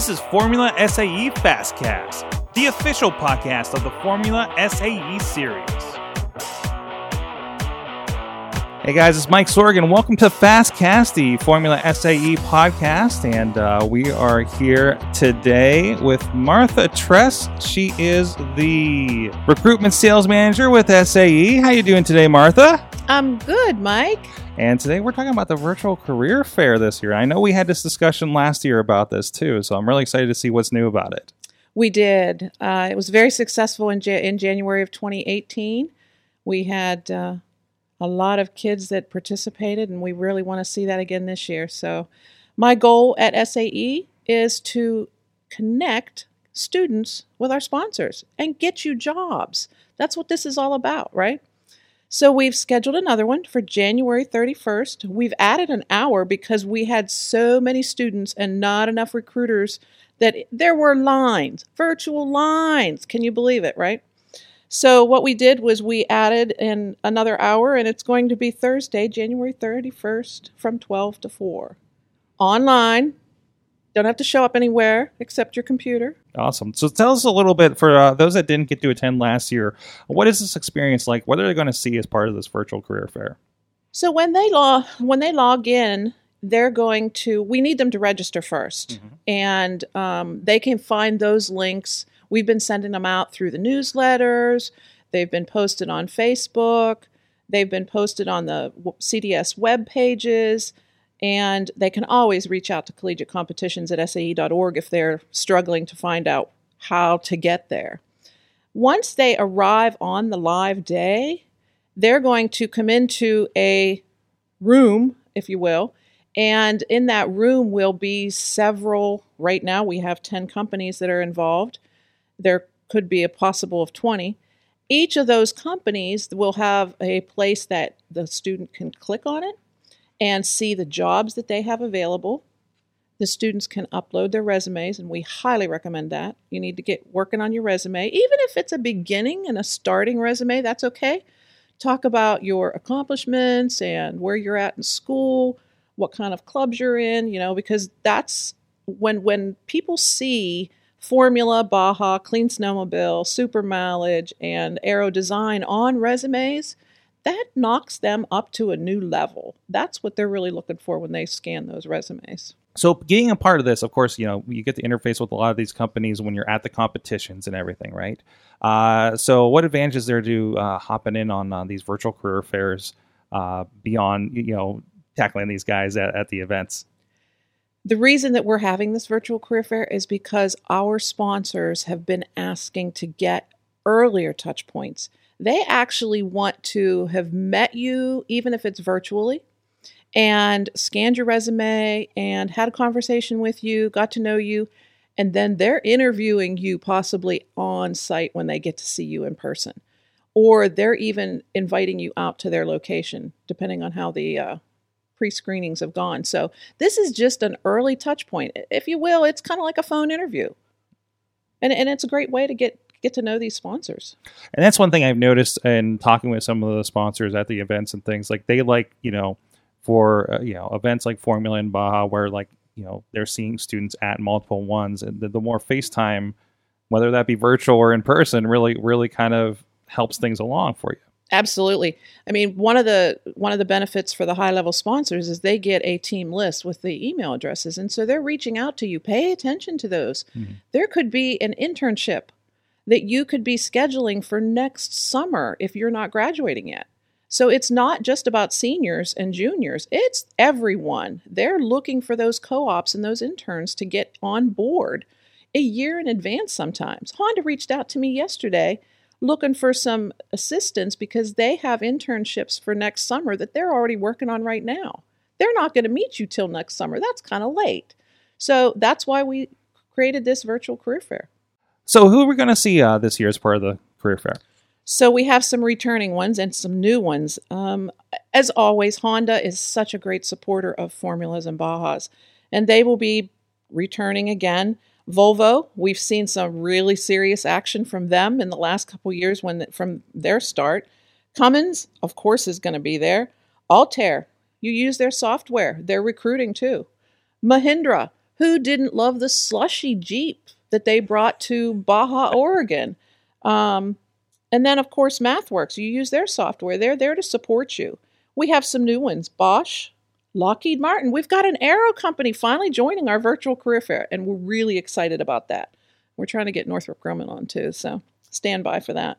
This is Formula SAE Fastcast, the official podcast of the Formula SAE series. Hey guys, it's Mike Sorgan. Welcome to Fastcast, the Formula SAE podcast, and uh, we are here today with Martha Tress. She is the recruitment sales manager with SAE. How you doing today, Martha? I'm good, Mike. And today we're talking about the virtual career fair this year. I know we had this discussion last year about this too, so I'm really excited to see what's new about it. We did. Uh, it was very successful in, ja- in January of 2018. We had uh, a lot of kids that participated, and we really want to see that again this year. So, my goal at SAE is to connect students with our sponsors and get you jobs. That's what this is all about, right? So, we've scheduled another one for January 31st. We've added an hour because we had so many students and not enough recruiters that there were lines, virtual lines. Can you believe it, right? So what we did was we added in another hour, and it's going to be Thursday, January 31st from 12 to 4. Online. Don't have to show up anywhere except your computer. Awesome. So tell us a little bit for uh, those that didn't get to attend last year. What is this experience like? What are they going to see as part of this virtual career fair? So when they log when they log in, they're going to we need them to register 1st and um, they can find those links. We've been sending them out through the newsletters. They've been posted on Facebook. They've been posted on the CDS web pages. And they can always reach out to collegiate competitions at sae.org if they're struggling to find out how to get there. Once they arrive on the live day, they're going to come into a room, if you will, and in that room will be several. Right now, we have 10 companies that are involved. There could be a possible of 20. Each of those companies will have a place that the student can click on it and see the jobs that they have available. The students can upload their resumes, and we highly recommend that. You need to get working on your resume, even if it's a beginning and a starting resume, that's okay. Talk about your accomplishments and where you're at in school, what kind of clubs you're in, you know, because that's when when people see Formula, Baja, Clean Snowmobile, Super Mileage, and Aero Design on resumes, that knocks them up to a new level. That's what they're really looking for when they scan those resumes. So, being a part of this, of course, you know you get to interface with a lot of these companies when you're at the competitions and everything, right? Uh, so, what advantages there to uh, hopping in on uh, these virtual career fairs uh, beyond you know tackling these guys at, at the events? The reason that we're having this virtual career fair is because our sponsors have been asking to get earlier touch points. They actually want to have met you, even if it's virtually, and scanned your resume and had a conversation with you, got to know you, and then they're interviewing you possibly on site when they get to see you in person. Or they're even inviting you out to their location, depending on how the uh, pre screenings have gone. So this is just an early touch point. If you will, it's kind of like a phone interview. And, and it's a great way to get get to know these sponsors. And that's one thing I've noticed in talking with some of the sponsors at the events and things like they like you know for uh, you know events like Formula and Baja where like you know they're seeing students at multiple ones and the, the more FaceTime, whether that be virtual or in person, really really kind of helps things along for you. Absolutely. I mean, one of the one of the benefits for the high level sponsors is they get a team list with the email addresses, and so they're reaching out to you. Pay attention to those. There could be an internship that you could be scheduling for next summer if you're not graduating yet. So it's not just about seniors and juniors, it's everyone. They're looking for those co ops and those interns to get on board a year in advance sometimes. Honda reached out to me yesterday looking for some assistance because they have internships for next summer that they're already working on right now. They're not going to meet you till next summer. That's kind of late. So that's why we created this virtual career fair. So who are we going to see uh, this year as part of the career fair? So we have some returning ones and some new ones. Um, as always, Honda is such a great supporter of formulas and Bajas, and they will be returning again. Volvo, we've seen some really serious action from them in the last couple years when from their start. Cummins, of course, is going to be there. Altair, you use their software. They're recruiting too. Mahindra, Who didn't love the slushy Jeep that they brought to Baja, Oregon? Um, and then, of course, MathWorks. You use their software, they're there to support you. We have some new ones Bosch, Lockheed Martin. We've got an aero company finally joining our virtual career fair, and we're really excited about that. We're trying to get Northrop Grumman on too, so stand by for that.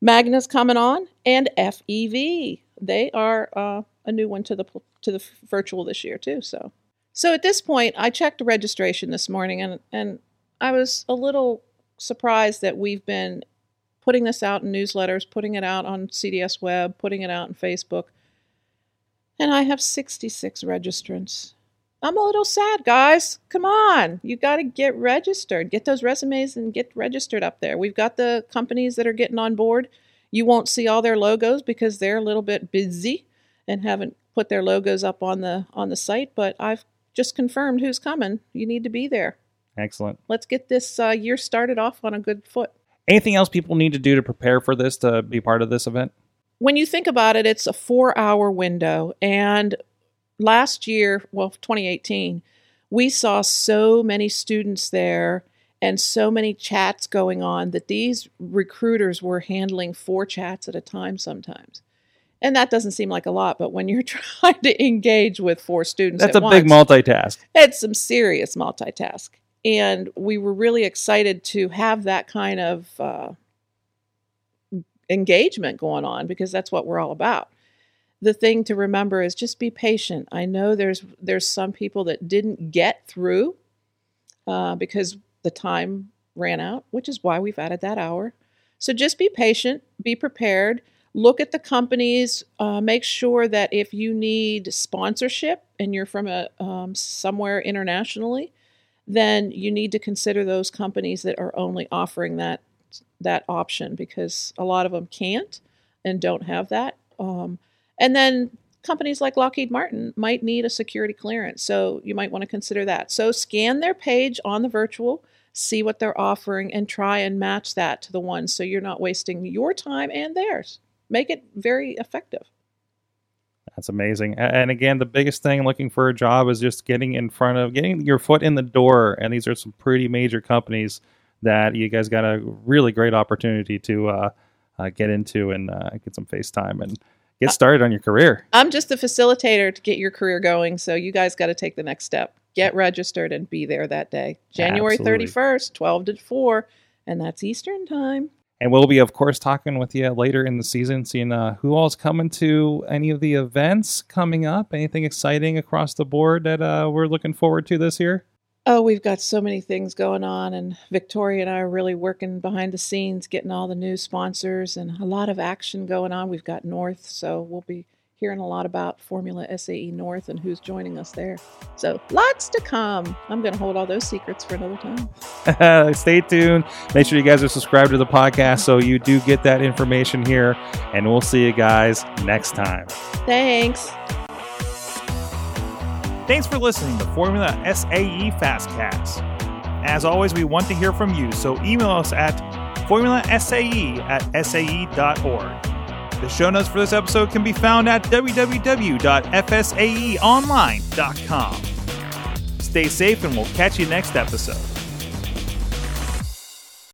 Magna's coming on, and FEV. They are uh, a new one to the to the virtual this year too. So, so at this point, I checked registration this morning, and and I was a little surprised that we've been putting this out in newsletters, putting it out on CDS Web, putting it out on Facebook, and I have 66 registrants. I'm a little sad, guys. Come on. You got to get registered. Get those resumes and get registered up there. We've got the companies that are getting on board. You won't see all their logos because they're a little bit busy and haven't put their logos up on the on the site, but I've just confirmed who's coming. You need to be there. Excellent. Let's get this uh, year started off on a good foot. Anything else people need to do to prepare for this to be part of this event? When you think about it, it's a four hour window. And last year, well, 2018, we saw so many students there and so many chats going on that these recruiters were handling four chats at a time sometimes. And that doesn't seem like a lot, but when you're trying to engage with four students, that's a once, big multitask. It's some serious multitask. And we were really excited to have that kind of uh, engagement going on because that's what we're all about the thing to remember is just be patient. I know there's there's some people that didn't get through uh, because the time ran out, which is why we've added that hour. So just be patient, be prepared. Look at the companies. Uh, make sure that if you need sponsorship and you're from a um, somewhere internationally, then you need to consider those companies that are only offering that that option because a lot of them can't and don't have that. Um, and then companies like Lockheed Martin might need a security clearance. So you might want to consider that. So scan their page on the virtual, see what they're offering, and try and match that to the one so you're not wasting your time and theirs. Make it very effective. That's amazing. And again, the biggest thing looking for a job is just getting in front of getting your foot in the door. And these are some pretty major companies that you guys got a really great opportunity to uh, uh, get into and uh, get some face time and get started on your career. I'm just the facilitator to get your career going. So you guys got to take the next step. Get registered and be there that day. January Absolutely. 31st, 12 to 4, and that's Eastern time. And we'll be, of course, talking with you later in the season, seeing uh, who all's coming to any of the events coming up. Anything exciting across the board that uh, we're looking forward to this year? Oh, we've got so many things going on, and Victoria and I are really working behind the scenes, getting all the new sponsors and a lot of action going on. We've got North, so we'll be hearing a lot about Formula SAE North and who's joining us there. So lots to come. I'm going to hold all those secrets for another time. Stay tuned. Make sure you guys are subscribed to the podcast so you do get that information here, and we'll see you guys next time. Thanks. Thanks for listening to Formula SAE Fastcast. As always, we want to hear from you, so email us at formulasae at sae.org. The show notes for this episode can be found at www.fsaeonline.com. Stay safe, and we'll catch you next episode.